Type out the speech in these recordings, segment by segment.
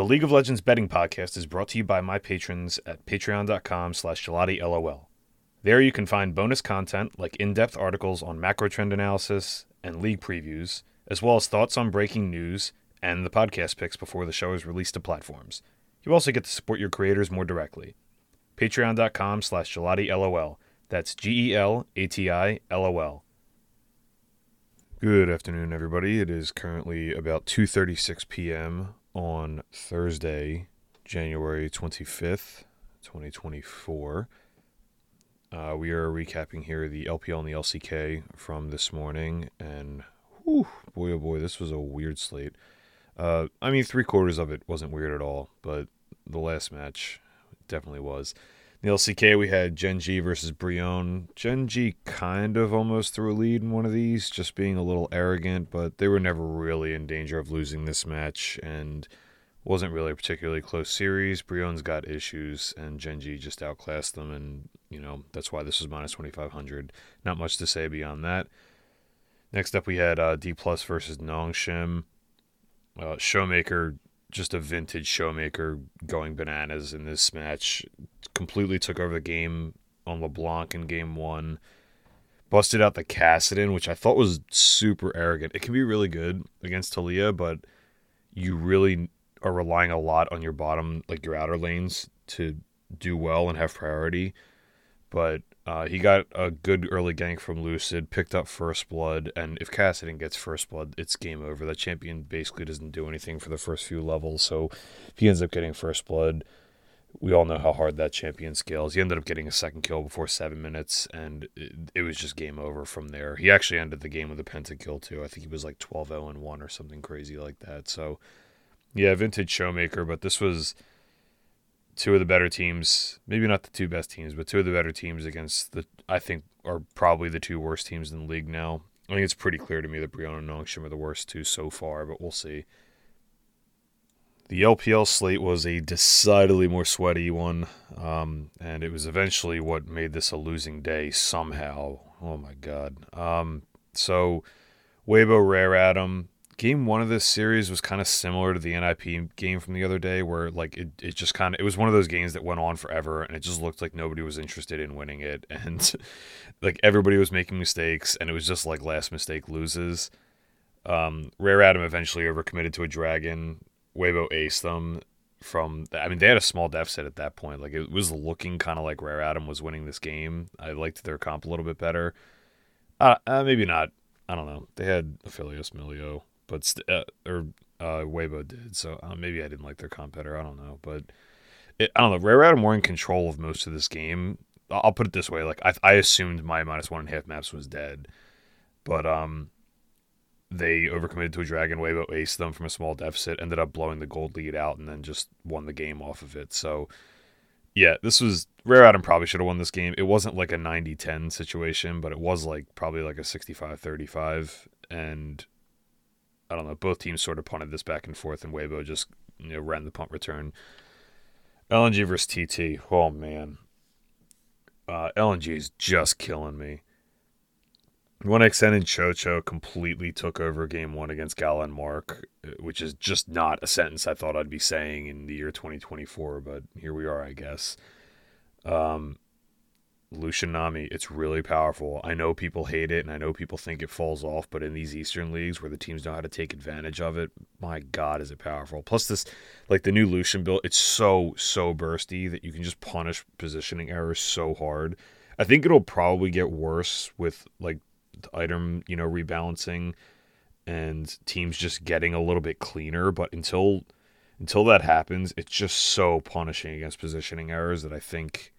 The League of Legends betting podcast is brought to you by my patrons at patreon.com slash Lol. There you can find bonus content like in-depth articles on macro trend analysis and league previews, as well as thoughts on breaking news and the podcast picks before the show is released to platforms. You also get to support your creators more directly. Patreon.com slash LOL. That's G E L A T I L O L. Good afternoon, everybody. It is currently about 2:36 p.m. on Thursday, January 25th, 2024. Uh, we are recapping here the LPL and the LCK from this morning, and whew, boy, oh boy, this was a weird slate. Uh, I mean, three quarters of it wasn't weird at all, but the last match definitely was. In the LCK, we had Gen G versus Brion. Gen G kind of almost threw a lead in one of these, just being a little arrogant, but they were never really in danger of losing this match, and wasn't really a particularly close series. Brion's got issues, and Gen G just outclassed them, and you know that's why this was minus twenty five hundred. Not much to say beyond that. Next up, we had uh, D plus versus Nongshim. Uh, Showmaker, just a vintage Showmaker going bananas in this match. Completely took over the game on LeBlanc in game one. Busted out the Kassadin, which I thought was super arrogant. It can be really good against Taliyah, but you really are relying a lot on your bottom, like your outer lanes, to do well and have priority. But uh, he got a good early gank from Lucid, picked up First Blood, and if Kassadin gets First Blood, it's game over. The champion basically doesn't do anything for the first few levels, so if he ends up getting First Blood, we all know how hard that champion scales. He ended up getting a second kill before seven minutes, and it, it was just game over from there. He actually ended the game with a pentakill, too. I think he was like 12 0 1 or something crazy like that. So, yeah, vintage showmaker, but this was two of the better teams, maybe not the two best teams, but two of the better teams against the I think are probably the two worst teams in the league now. I think it's pretty clear to me that Brion and Nongshim are the worst two so far, but we'll see. The LPL slate was a decidedly more sweaty one, um, and it was eventually what made this a losing day somehow. Oh my god. Um, so, Weibo Rare Atom, game one of this series was kind of similar to the NIP game from the other day, where like it, it just kind of it was one of those games that went on forever, and it just looked like nobody was interested in winning it, and like everybody was making mistakes, and it was just like last mistake loses. Um, Rare Atom eventually overcommitted to a dragon. Weibo aced them from. I mean, they had a small deficit at that point. Like it was looking kind of like Rare Atom was winning this game. I liked their comp a little bit better. Uh, uh maybe not. I don't know. They had Aphelios Milio but st- uh, or uh, Weibo did. So uh, maybe I didn't like their comp better. I don't know, but it, I don't know. Rare Atom more in control of most of this game. I'll put it this way: like I, I assumed my minus one and a half maps was dead, but um, they overcommitted to a dragon. Weibo aced them from a small deficit, ended up blowing the gold lead out, and then just won the game off of it. So. Yeah, this was Rare Atom probably should have won this game. It wasn't like a 90-10 situation, but it was like probably like a 65-35 and I don't know. Both teams sort of punted this back and forth, and Weibo just you know ran the punt return. LNG versus TT. Oh man, uh, LNG is just killing me. 1xn and Chocho completely took over game one against Gala and Mark, uh, which is just not a sentence I thought I'd be saying in the year 2024, but here we are, I guess. Um, Lucian Nami, it's really powerful. I know people hate it and I know people think it falls off, but in these Eastern leagues where the teams know how to take advantage of it, my God, is it powerful. Plus, this, like the new Lucian build, it's so, so bursty that you can just punish positioning errors so hard. I think it'll probably get worse with like item, you know, rebalancing and teams just getting a little bit cleaner, but until until that happens, it's just so punishing against positioning errors that I think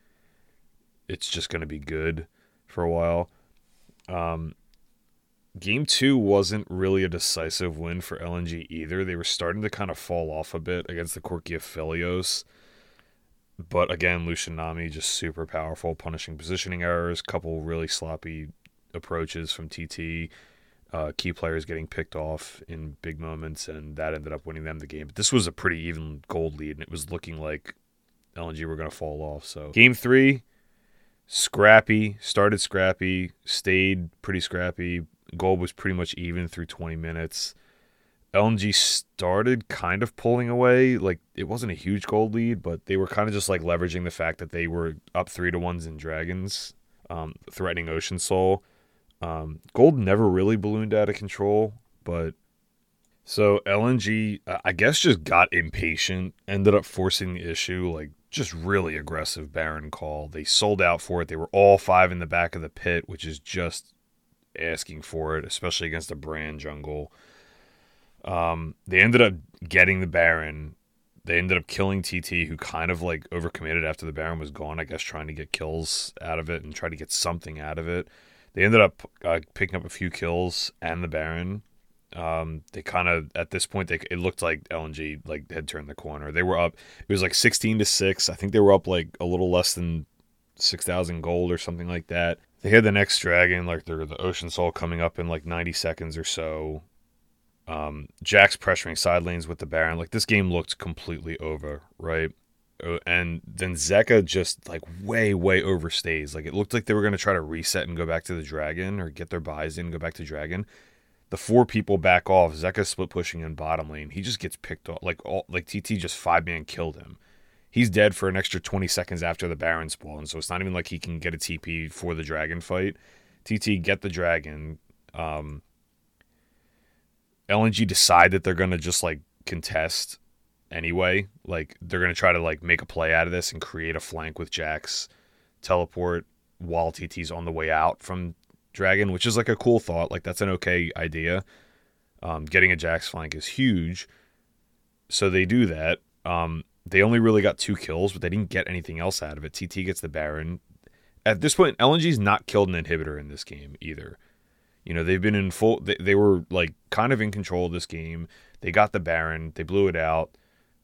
it's just going to be good for a while. Um, game two wasn't really a decisive win for LNG either. They were starting to kind of fall off a bit against the Corki Aphelios. But again, Lucianami just super powerful, punishing positioning errors, couple really sloppy approaches from TT. Uh, key players getting picked off in big moments, and that ended up winning them the game. But this was a pretty even gold lead, and it was looking like LNG were going to fall off. So, game three, scrappy, started scrappy, stayed pretty scrappy. Gold was pretty much even through 20 minutes. LNG started kind of pulling away. Like it wasn't a huge gold lead, but they were kind of just like leveraging the fact that they were up three to ones in dragons, um, threatening Ocean Soul. Um, gold never really ballooned out of control, but so LNG, I guess, just got impatient, ended up forcing the issue, like just really aggressive Baron call. They sold out for it. They were all five in the back of the pit, which is just asking for it, especially against a brand jungle. Um, they ended up getting the Baron. They ended up killing TT, who kind of like overcommitted after the Baron was gone. I guess trying to get kills out of it and try to get something out of it. They ended up uh, picking up a few kills and the Baron. Um, they kind of at this point they it looked like LNG like had turned the corner. They were up. It was like sixteen to six. I think they were up like a little less than six thousand gold or something like that. They had the next dragon, like they're the Ocean Soul coming up in like ninety seconds or so. Um, Jack's pressuring side lanes with the Baron. Like this game looked completely over, right? Uh, and then Zika just like way, way overstays. Like it looked like they were to try to reset and go back to the Dragon or get their buys in, go back to Dragon the four people back off. Zika split pushing in bottom lane. He just gets picked off. Like all like TT just five man killed him. He's dead for an extra 20 seconds after the Baron spawn, so it's not even like he can get a TP for the dragon fight. TT get the dragon. Um, LNG decide that they're gonna just like contest anyway. Like they're gonna try to like make a play out of this and create a flank with Jax teleport while TT's on the way out from dragon, which is like a cool thought. Like that's an okay idea. Um, getting a Jax flank is huge, so they do that. Um, they only really got two kills, but they didn't get anything else out of it. TT gets the Baron. At this point, LNG's not killed an inhibitor in this game either. You know, they've been in full. They, they were like kind of in control of this game. They got the Baron. They blew it out.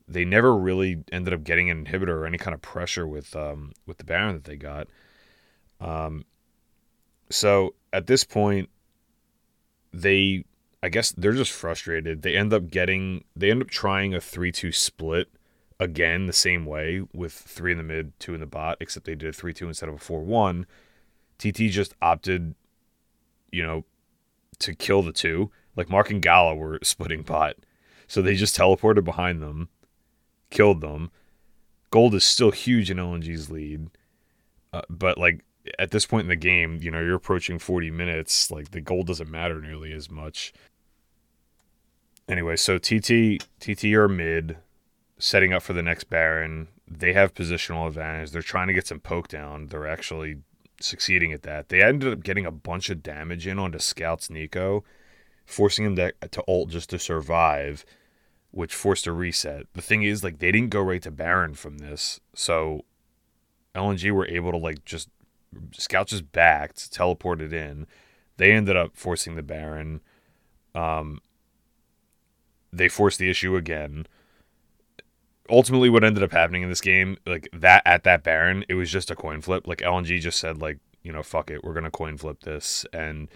They never really ended up getting an inhibitor or any kind of pressure with um, with the Baron that they got. Um, so at this point, they, I guess they're just frustrated. They end up getting, they end up trying a 3 2 split again the same way with three in the mid, two in the bot, except they did a 3 2 instead of a 4 1. TT just opted, you know, to kill the two. Like Mark and Gala were splitting bot. So they just teleported behind them, killed them. Gold is still huge in LNG's lead. Uh, but like at this point in the game, you know, you're approaching 40 minutes, like the goal doesn't matter nearly as much. Anyway, so TT TT are mid, setting up for the next Baron. They have positional advantage. They're trying to get some poke down. They're actually succeeding at that. They ended up getting a bunch of damage in onto Scout's Neeko, forcing him to, to ult just to survive, which forced a reset. The thing is, like, they didn't go right to Baron from this, so LNG were able to like just Scout just backed, teleported in. They ended up forcing the Baron. Um, they forced the issue again. Ultimately, what ended up happening in this game, like that at that Baron, it was just a coin flip. Like LNG just said, like you know, fuck it, we're gonna coin flip this, and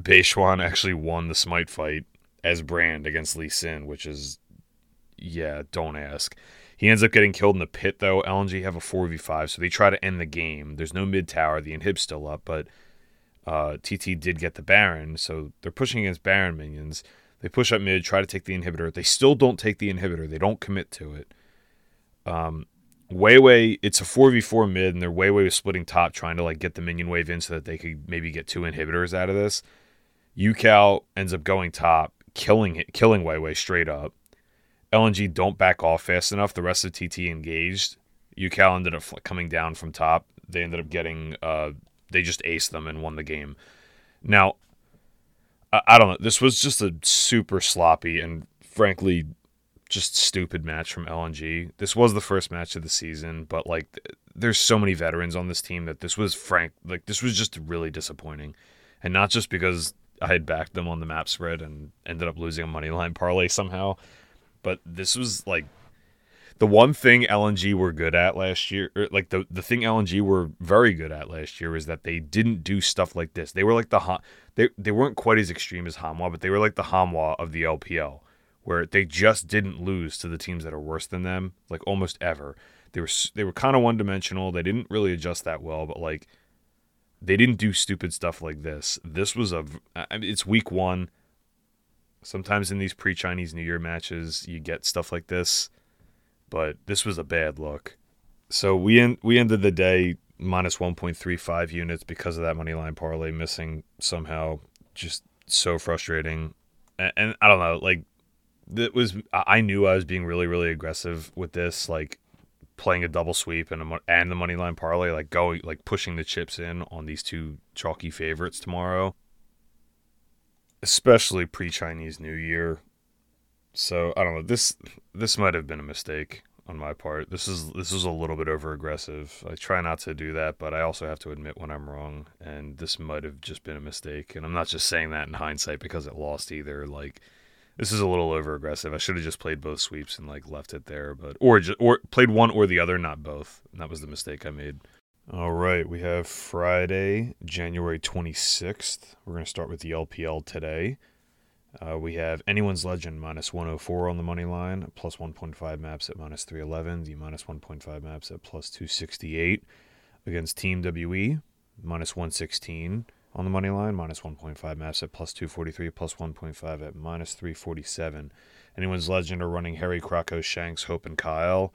Beishang actually won the Smite fight as Brand against Lee Sin, which is, yeah, don't ask. He ends up getting killed in the pit, though. LNG have a 4v5, so they try to end the game. There's no mid tower. The inhib's still up, but uh, TT did get the Baron, so they're pushing against Baron minions. They push up mid, try to take the inhibitor. They still don't take the inhibitor. They don't commit to it. Um, Weiwei, it's a 4v4 mid, and they're Weiwei was splitting top, trying to like get the minion wave in so that they could maybe get two inhibitors out of this. Ucal ends up going top, killing it, killing Weiwei straight up. LNG don't back off fast enough. The rest of TT engaged. UCal ended up coming down from top. They ended up getting, uh, they just aced them and won the game. Now, I, I don't know. This was just a super sloppy and frankly just stupid match from LNG. This was the first match of the season, but like there's so many veterans on this team that this was frank like this was just really disappointing. And not just because I had backed them on the map spread and ended up losing a money line parlay somehow but this was like the one thing LNG were good at last year, or like the the thing LNG were very good at last year was that they didn't do stuff like this. They were like the ha- they they weren't quite as extreme as Hanwha, but they were like the Hanwha of the LPL, where they just didn't lose to the teams that are worse than them, like almost ever. They were they were kind of one dimensional. They didn't really adjust that well, but like they didn't do stupid stuff like this. This was a I mean, it's week one Sometimes in these pre Chinese New Year matches, you get stuff like this, but this was a bad look. So we en- we ended the day minus 1.35 units because of that money line parlay missing somehow. Just so frustrating. And, and I don't know, like that was I knew I was being really really aggressive with this, like playing a double sweep and a, and the money line parlay, like going like pushing the chips in on these two chalky favorites tomorrow, especially pre Chinese New Year. So I don't know this this might have been a mistake on my part. This is this is a little bit over aggressive. I try not to do that, but I also have to admit when I'm wrong, and this might have just been a mistake. And I'm not just saying that in hindsight because it lost either. Like this is a little over aggressive. I should have just played both sweeps and like left it there, but or just, or played one or the other, not both. And that was the mistake I made. All right, we have Friday, January 26th. We're going to start with the LPL today. Uh, we have Anyone's Legend minus 104 on the money line, plus 1.5 maps at minus 311, the minus 1.5 maps at plus 268 against Team WE, minus 116 on the money line, minus 1.5 maps at plus 243, plus 1.5 at minus 347. Anyone's Legend are running Harry, Croco, Shanks, Hope, and Kael.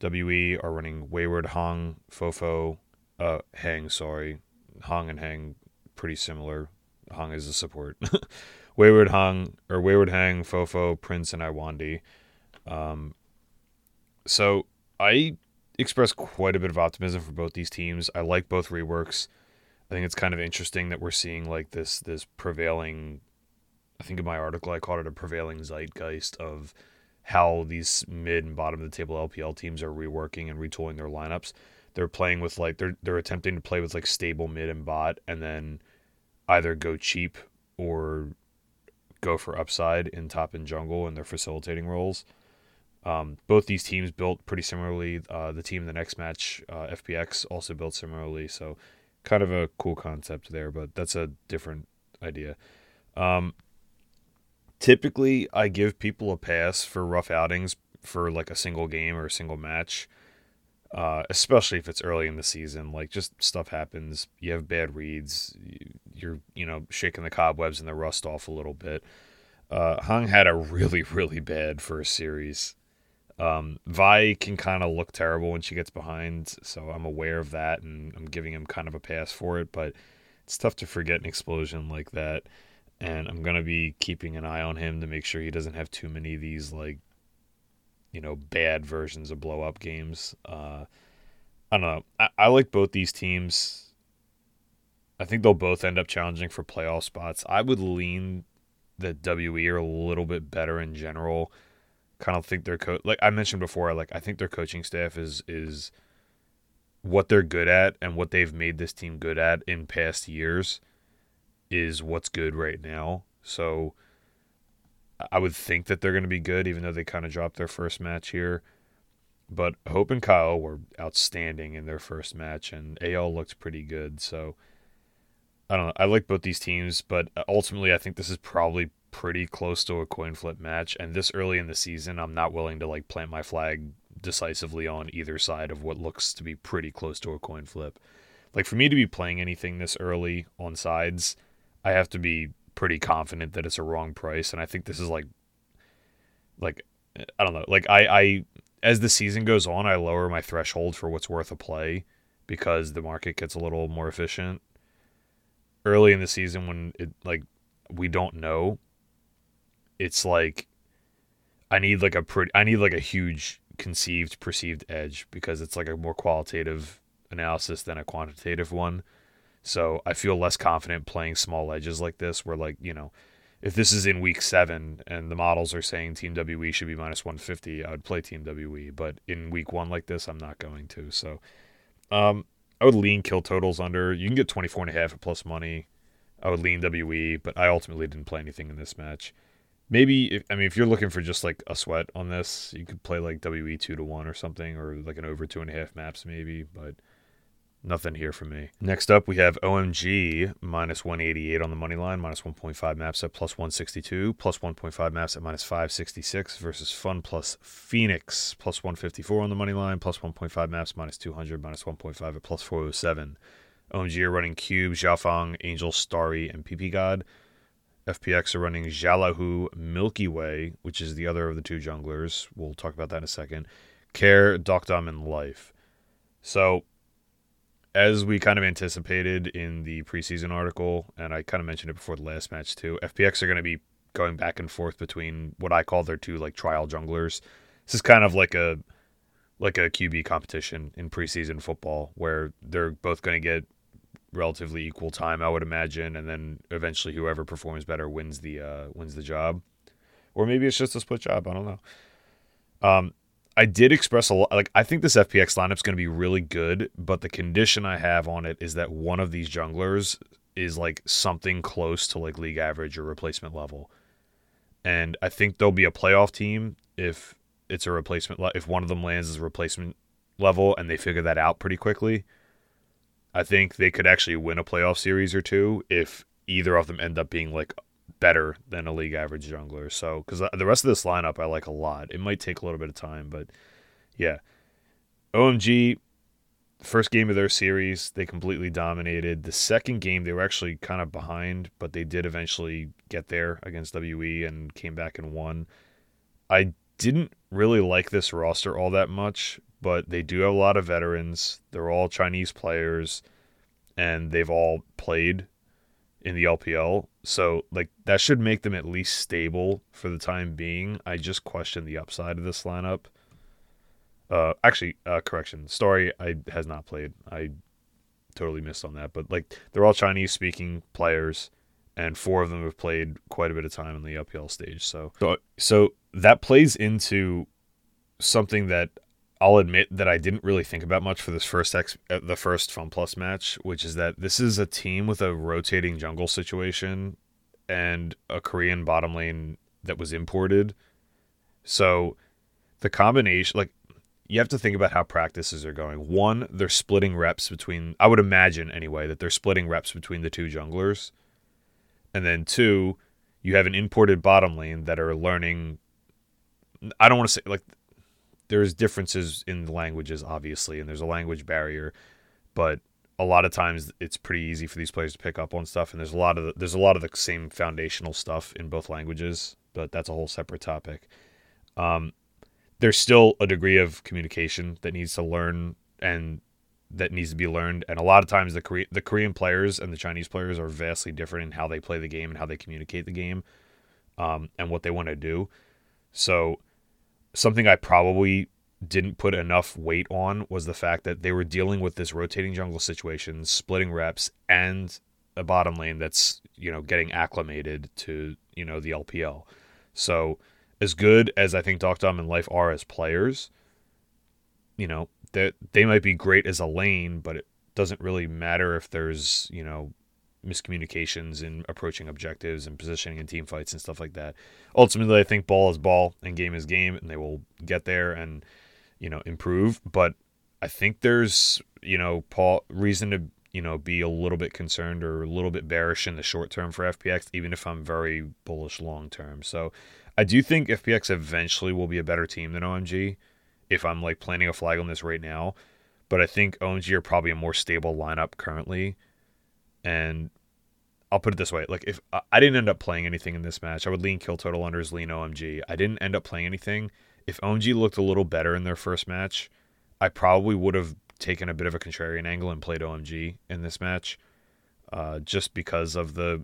WE are running Wayward, Hong, Fofo, uh, Hang, sorry. Hong and Hang, pretty similar. Hong is the support. Wayward Hong, or Wayward Hang, Fofo, Prince, and Iwandy. Um, so I express quite a bit of optimism for both these teams. I like both reworks. I think it's kind of interesting that we're seeing like this this prevailing. I think in my article I called it a prevailing zeitgeist of how these mid and bottom of the table LPL teams are reworking and retooling their lineups. They're playing with like they're they're attempting to play with like stable mid and bot, and then either go cheap or go for upside in top and jungle in their facilitating roles. Um, both these teams built pretty similarly. Uh, the team in the next match, uh, FPX, also built similarly. So, kind of a cool concept there, but that's a different idea. Um, typically, I give people a pass for rough outings for like a single game or a single match, uh, especially if it's early in the season. Like, just stuff happens. You have bad reads. You're, you know, shaking the cobwebs and the rust off a little bit. Uh, Hung had a really, really bad first series. Um, Vi can kind of look terrible when she gets behind, so I'm aware of that, and I'm giving him kind of a pass for it. But it's tough to forget an explosion like that, and I'm gonna be keeping an eye on him to make sure he doesn't have too many of these like, you know, bad versions of blow up games. Uh, I don't know. I, I like both these teams. I think they'll both end up challenging for playoff spots. I would lean that WE are a little bit better in general kind of think their coach like I mentioned before like I think their coaching staff is is what they're good at and what they've made this team good at in past years is what's good right now. So I would think that they're going to be good even though they kind of dropped their first match here. But Hope and Kael were outstanding in their first match and AL looked pretty good. So I don't know. I like both these teams, but ultimately I think this is probably pretty close to a coin flip match. And this early in the season, I'm not willing to like plant my flag decisively on either side of what looks to be pretty close to a coin flip. Like for me to be playing anything this early on sides, I have to be pretty confident that it's a wrong price. And I think this is like, like, I don't know. Like I, I, as the season goes on, I lower my threshold for what's worth a play because the market gets a little more efficient. Early in the season, when it like we don't know it's like I need like a pretty I need like a huge conceived perceived edge because it's like a more qualitative analysis than a quantitative one. So I feel less confident playing small edges like this where like, you know, if this is in week 7 and the models are saying team WE should be minus 150, I would play team WE, but in week 1 like this I'm not going to. So um I would lean kill totals under. You can get 24 and a half at plus money. I would lean WE, but I ultimately didn't play anything in this match maybe if, I mean if you're looking for just like a sweat on this, you could play like WE two to one or something, or like an over two and a half maps maybe, but nothing here for me. Next up, we have OMG minus 188 on the money line, minus 1.5 maps at plus 162, plus 1.5 maps at minus 566 versus Fun plus Phoenix plus 154 on the money line, plus 1.5 maps minus 200, minus 1.5 at plus 407. OMG are running Cube, Xiaofang, Angel, Starry, and PP God. FPX are running Xiaolahu Milky Way, which is the other of the two junglers. We'll talk about that in a second. Care, Deokdam, and Life. So, as we kind of anticipated in the preseason article, and I kind of mentioned it before the last match too, FPX are going to be going back and forth between what I call their two like trial junglers. This is kind of like a like a QB competition in preseason football where they're both going to get relatively equal time, I would imagine, and then eventually whoever performs better wins the uh, wins the job, or maybe it's just a split job. I don't know. Um, I did express a lot. Like I think this FPX lineup is going to be really good, but the condition I have on it is that one of these junglers is like something close to like league average or replacement level, and I think there'll be a playoff team if it's a replacement. Le- if one of them lands as a replacement level and they figure that out pretty quickly, I think they could actually win a playoff series or two if either of them end up being like better than a league average jungler. So, because the rest of this lineup I like a lot. It might take a little bit of time, but yeah. OMG, first game of their series, they completely dominated. The second game, they were actually kind of behind, but they did eventually get there against WE and came back and won. I didn't really like this roster all that much, but they do have a lot of veterans. They're all Chinese players, and they've all played in the LPL. So, like, that should make them at least stable for the time being. I just question the upside of this lineup. Uh, actually, uh, correction. Story I has not played. I totally missed on that. But like, they're all Chinese speaking players, and four of them have played quite a bit of time in the LPL stage. So, so, so that plays into something that I'll admit that I didn't really think about much for this first ex- uh, the first Fun Plus match, which is that this is a team with a rotating jungle situation and a Korean bottom lane that was imported. So the combination, like you have to think about how practices are going. One, they're splitting reps between. I would imagine anyway that they're splitting reps between the two junglers, and then two, you have an imported bottom lane that are learning. I don't want to say like there's differences in the languages, obviously, and there's a language barrier, but a lot of times it's pretty easy for these players to pick up on stuff, and there's a lot of the, there's a lot of the same foundational stuff in both languages, but that's a whole separate topic. Um, there's still a degree of communication that needs to learn and that needs to be learned, and a lot of times the Kore- the Korean players and the Chinese players are vastly different in how they play the game and how they communicate the game, um, and what they want to do. So something I probably didn't put enough weight on was the fact that they were dealing with this rotating jungle situation, splitting reps, and a bottom lane that's you know getting acclimated to you know the LPL. So as good as I think Deokdam and Life are as players, you know that they, they might be great as a lane, but it doesn't really matter if there's you know miscommunications in approaching objectives and positioning in team fights and stuff like that. Ultimately, I think ball is ball and game is game, and they will get there and you know improve. But I think there's you know Paul reason to you know be a little bit concerned or a little bit bearish in the short term for FPX, even if I'm very bullish long term. So I do think FPX eventually will be a better team than OMG. If I'm like planting a flag on this right now, but I think OMG are probably a more stable lineup currently and I'll put it this way: like if I didn't end up playing anything in this match, I would lean kill total unders, lean OMG. I didn't end up playing anything. If OMG looked a little better in their first match, I probably would have taken a bit of a contrarian angle and played OMG in this match, uh, just because of the,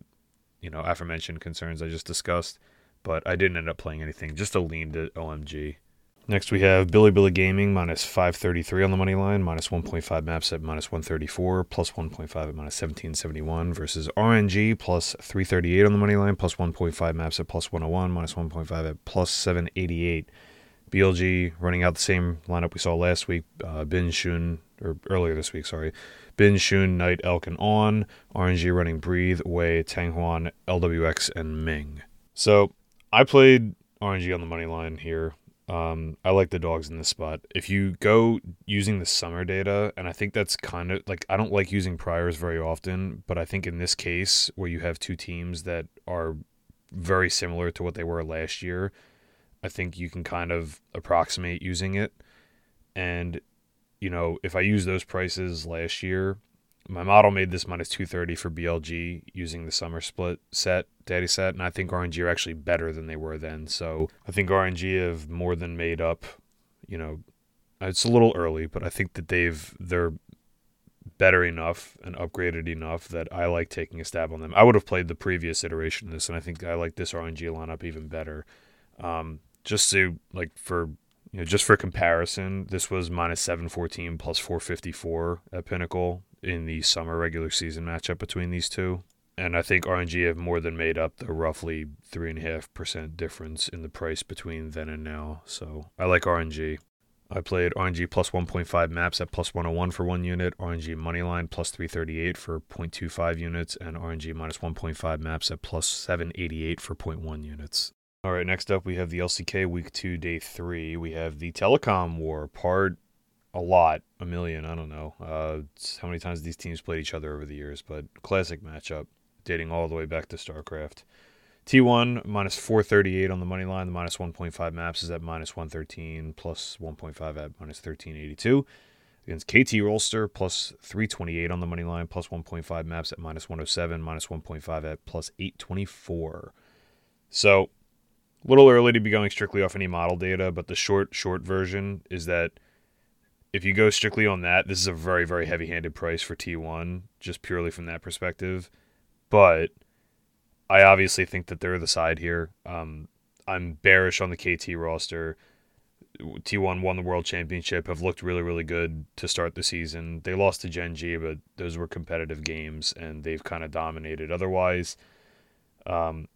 you know, aforementioned concerns I just discussed. But I didn't end up playing anything, just to lean to OMG. Next, we have Bilibili Gaming minus 533 on the money line, minus 1.5 maps at minus 134, plus 1.5 at minus 1771 versus RNG plus 338 on the money line, plus 1.5 maps at plus 101, minus 1.5 at plus 788. BLG running out the same lineup we saw last week. Uh, Bin Xun, or earlier this week, sorry. Bin Xun, Knight, Elk, and On. RNG running Breathe, Wei, Tangyuan, LWX, and Ming. So I played RNG on the money line here. Um, I like the dogs in this spot. If you go using the summer data, and I think that's kind of like I don't like using priors very often, but I think in this case where you have two teams that are very similar to what they were last year, I think you can kind of approximate using it. And you know, if I use those prices last year, my model made this minus 230 for BLG using the summer split set, daddy set, and I think RNG are actually better than they were then. So I think RNG have more than made up. You know, it's a little early, but I think that they've they're better enough and upgraded enough that I like taking a stab on them. I would have played the previous iteration of this, and I think I like this RNG lineup even better. Um, just to like for you know just for comparison, this was minus seven fourteen plus four fifty four at Pinnacle in the summer regular season matchup between these two. And I think RNG have more than made up the roughly three and a half percent difference in the price between then and now. So I like RNG. I played RNG plus 1.5 maps at plus 101 for one unit, RNG Moneyline plus 338 for 0.25 units, and RNG minus 1.5 maps at plus 788 for 0.1 units. All right, next up we have the LCK Week 2, Day 3. We have the Telecom War, part a lot, a million, I don't know. Uh, how many times these teams played each other over the years, but classic matchup, dating all the way back to StarCraft. T1 minus 438 on the money line. The minus 1.5 maps is at minus 113, plus 1.5 at minus 1382. Against KT Rolster, plus 328 on the money line, plus 1.5 maps at minus 107, minus 1.5 at plus 824. So, a little early to be going strictly off any model data, but the short, short version is that if you go strictly on that, this is a very, very heavy handed price for T1, just purely from that perspective. But I obviously think that they're the side here. Um, I'm bearish on the KT roster. T1 won the world championship, have looked really, really good to start the season. They lost to Gen G, but those were competitive games and they've kind of dominated. Otherwise, um,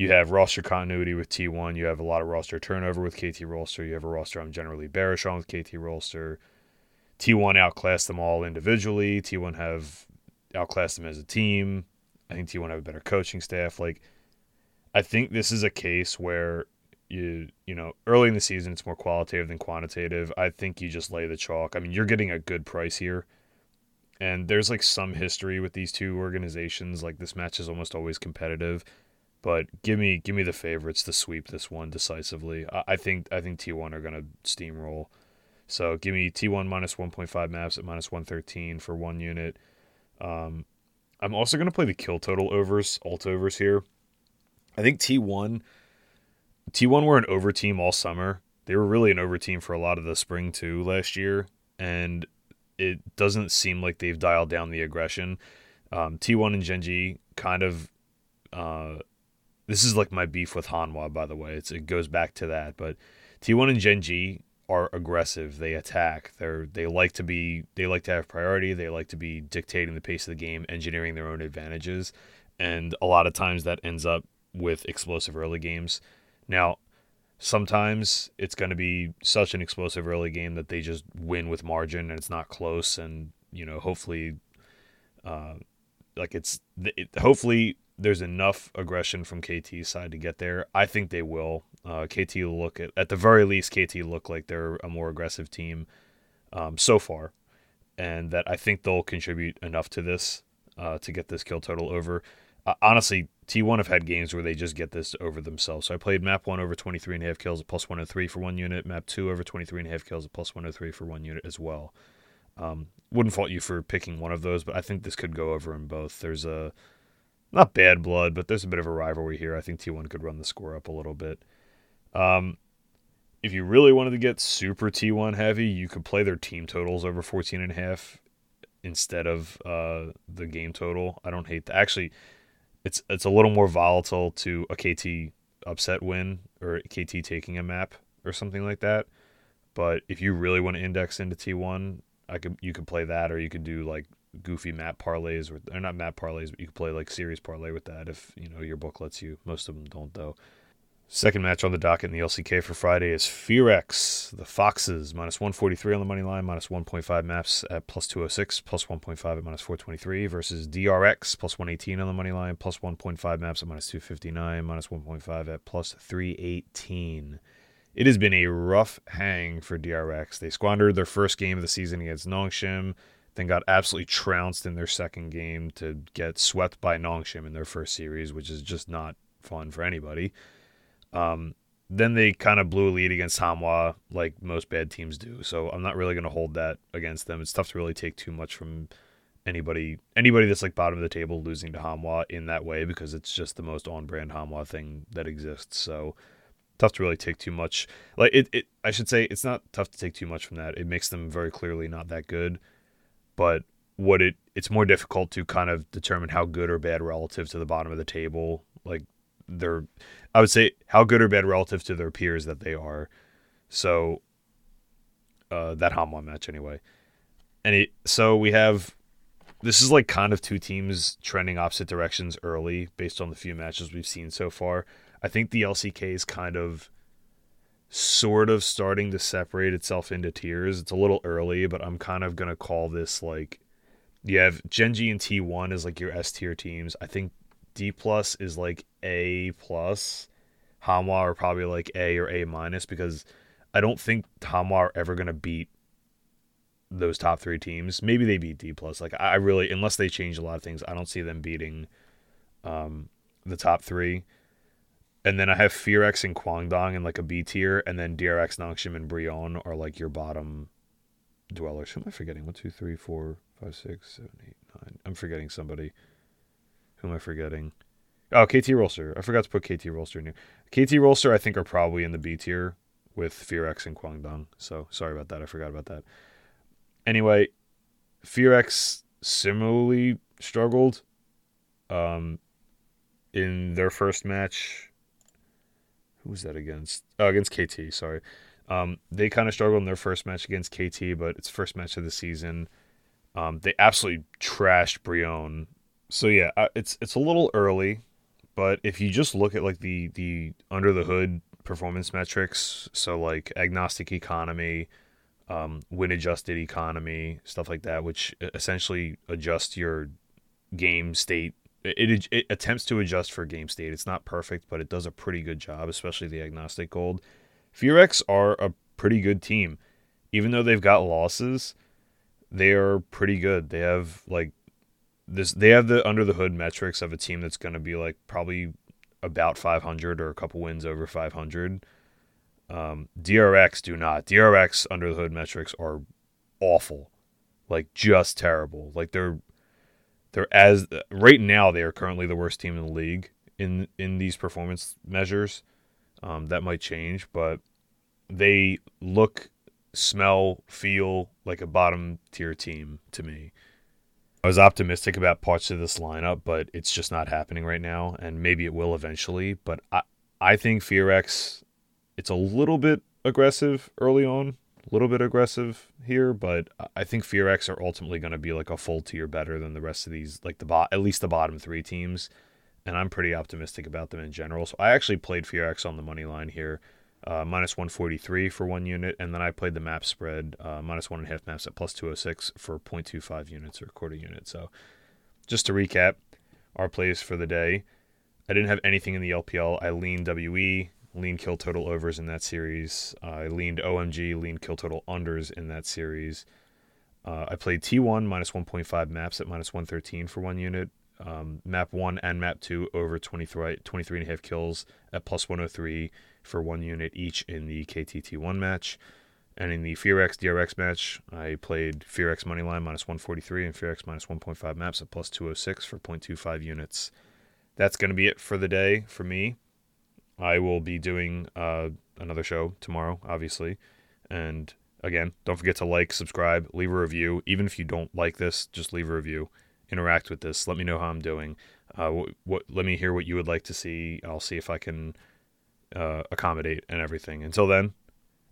you have roster continuity with T1. You have a lot of roster turnover with KT Rolster. You have a roster I'm generally bearish on with KT Rolster. T1 outclassed them all individually. T1 have outclassed them as a team. I think T1 have a better coaching staff. Like, I think this is a case where you you know early in the season it's more qualitative than quantitative. I think you just lay the chalk. I mean, you're getting a good price here, and there's like some history with these two organizations. Like this match is almost always competitive, but give me give me the favorites to sweep this one decisively. I, I think I think T1 are gonna steamroll. So give me T1 minus 1.5 maps at minus 113 for one unit. Um, I'm also going to play the kill total overs, alt overs here. I think T1 T1 were an over team all summer. They were really an over team for a lot of the spring too last year, and it doesn't seem like they've dialed down the aggression. Um, T1 and Gen G kind of. Uh, this is like my beef with Hanwha, by the way. It's, it goes back to that, but T1 and Gen G are aggressive. They attack. They're they like to be they like to have priority. They like to be dictating the pace of the game, engineering their own advantages, and a lot of times that ends up with explosive early games. Now, sometimes it's going to be such an explosive early game that they just win with margin and it's not close and you know hopefully uh like it's it, hopefully there's enough aggression from KT's side to get there. I think they will. Uh, KT look at at the very least, KT look like they're a more aggressive team um, so far, and that I think they'll contribute enough to this uh, to get this kill total over. Uh, honestly, T1 have had games where they just get this over themselves. So I played map 1 over 23 and a half kills plus 103 for one unit, map 2 over 23 and a half kills plus 103 for one unit as well. Um, wouldn't fault you for picking one of those, but I think this could go over in both. There's a not bad blood, but there's a bit of a rivalry here. I think T1 could run the score up a little bit. Um, if you really wanted to get super T1 heavy, you could play their team totals over 14 and a half instead of uh, the game total. I don't hate that. Actually, it's it's a little more volatile to a KT upset win or KT taking a map or something like that. But if you really want to index into T1, I could you could play that or you could do like goofy map parlays or, or not map parlays, but you can play like series parlay with that if you know your book lets you. Most of them don't though. Second match on the docket in the LCK for Friday is FearX, the Foxes, minus 143 on the money line, minus 1.5 maps at plus 206, plus 1.5 at minus 423, versus DRX, plus 118 on the money line, plus 1.5 maps at minus 259, minus 1.5 at plus 318. It has been a rough hang for DRX. They squandered their first game of the season against Nongshim, then got absolutely trounced in their second game to get swept by Nongshim in their first series, which is just not fun for anybody. Um, then they kind of blew a lead against Hanwha, like most bad teams do. So I'm not really going to hold that against them. It's tough to really take too much from anybody anybody that's like bottom of the table losing to Hanwha in that way because it's just the most on brand Hanwha thing that exists. So tough to really take too much. Like it, it I should say it's not tough to take too much from that. It makes them very clearly not that good. But what it it's more difficult to kind of determine how good or bad relative to the bottom of the table. Like they're I would say how good or bad relative to their peers that they are. So uh, that Hanwha match anyway. And it, so we have this is like kind of two teams trending opposite directions early based on the few matches we've seen so far. I think the LCK is kind of sort of starting to separate itself into tiers. It's a little early, but I'm kind of to call this like you have Gen G and T1 is like your S tier teams. I think D plus is like A plus. Hanwha are probably like A or A minus because I don't think Hanwha are ever to beat those top three teams. Maybe they beat D plus. Like I really, unless they change a lot of things, I don't see them beating um, the top three. And then I have FearX and Kwangdong in like a B tier, and then DRX, Nongshim, and Brion are like your bottom dwellers. Who am I forgetting? One, two, three, four, five, six, seven, eight, nine. I'm forgetting somebody. Who am I forgetting? Oh, KT Rolster. I forgot to put KT Rolster in here. KT Rolster, I think, are probably in the B tier with FearX and Kwangdong. So sorry about that. I forgot about that. Anyway, FearX similarly struggled um, in their first match. Who was that against? Oh, against KT. Sorry. Um, they kind of struggled in their first match against KT, but it's first match of the season. Um, they absolutely trashed Brion. So yeah, it's it's a little early, but if you just look at like the the under the hood performance metrics, so like agnostic economy, um, win adjusted economy, stuff like that, which essentially adjust your game state. It, it, it, attempts to adjust for game state. It's not perfect, but it does a pretty good job, especially the agnostic gold. FearX are a pretty good team. Even though they've got losses, they are pretty good. They have like this they have the under the hood metrics of a team that's going to be like probably about 500 or a couple wins over 500 um, DRX do not. DRX under the hood metrics are awful, like just terrible. Like they're they're as right now they are currently the worst team in the league in in these performance measures. Um, that might change, but they look, smell, feel like a bottom tier team to me. I was optimistic about parts of this lineup, but it's just not happening right now, and maybe it will eventually. But I I think FearX it's a little bit aggressive early on, little bit aggressive here, but I think FearX are ultimately going to be like a full tier better than the rest of these, like the bot, at least the bottom three teams. And I'm pretty optimistic about them in general. So I actually played FearX on the money line here, uh, minus 143 for one unit, and then I played the map spread, uh, minus one and a half maps at plus 206 for 0.25 units or quarter unit. So just to recap our plays for the day, I didn't have anything in the LPL. I leaned WE, lean kill total overs in that series. Uh, I leaned OMG, lean kill total unders in that series. Uh, I played T1 minus 1.5 maps at minus 113 for one unit. Um, map 1 and map 2 over 23, 23 and a half kills at plus 103 for one unit each in the KTT1 match. And in the FearX DRX match, I played FearX Moneyline minus 143 and FearX minus 1.5 maps at plus 206 for 0.25 units. That's going to be it for the day for me. I will be doing uh, another show tomorrow, obviously. And again, don't forget to like, subscribe, leave a review. Even if you don't like this, just leave a review. Interact with this. Let me know how I'm doing. Uh, what, what let me hear what you would like to see. I'll see if I can uh, accommodate and everything. Until then,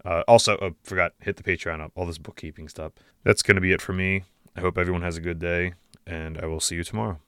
uh, also uh, forgot hit the Patreon up. All this bookkeeping stuff. That's gonna be it for me. I hope everyone has a good day, and I will see you tomorrow.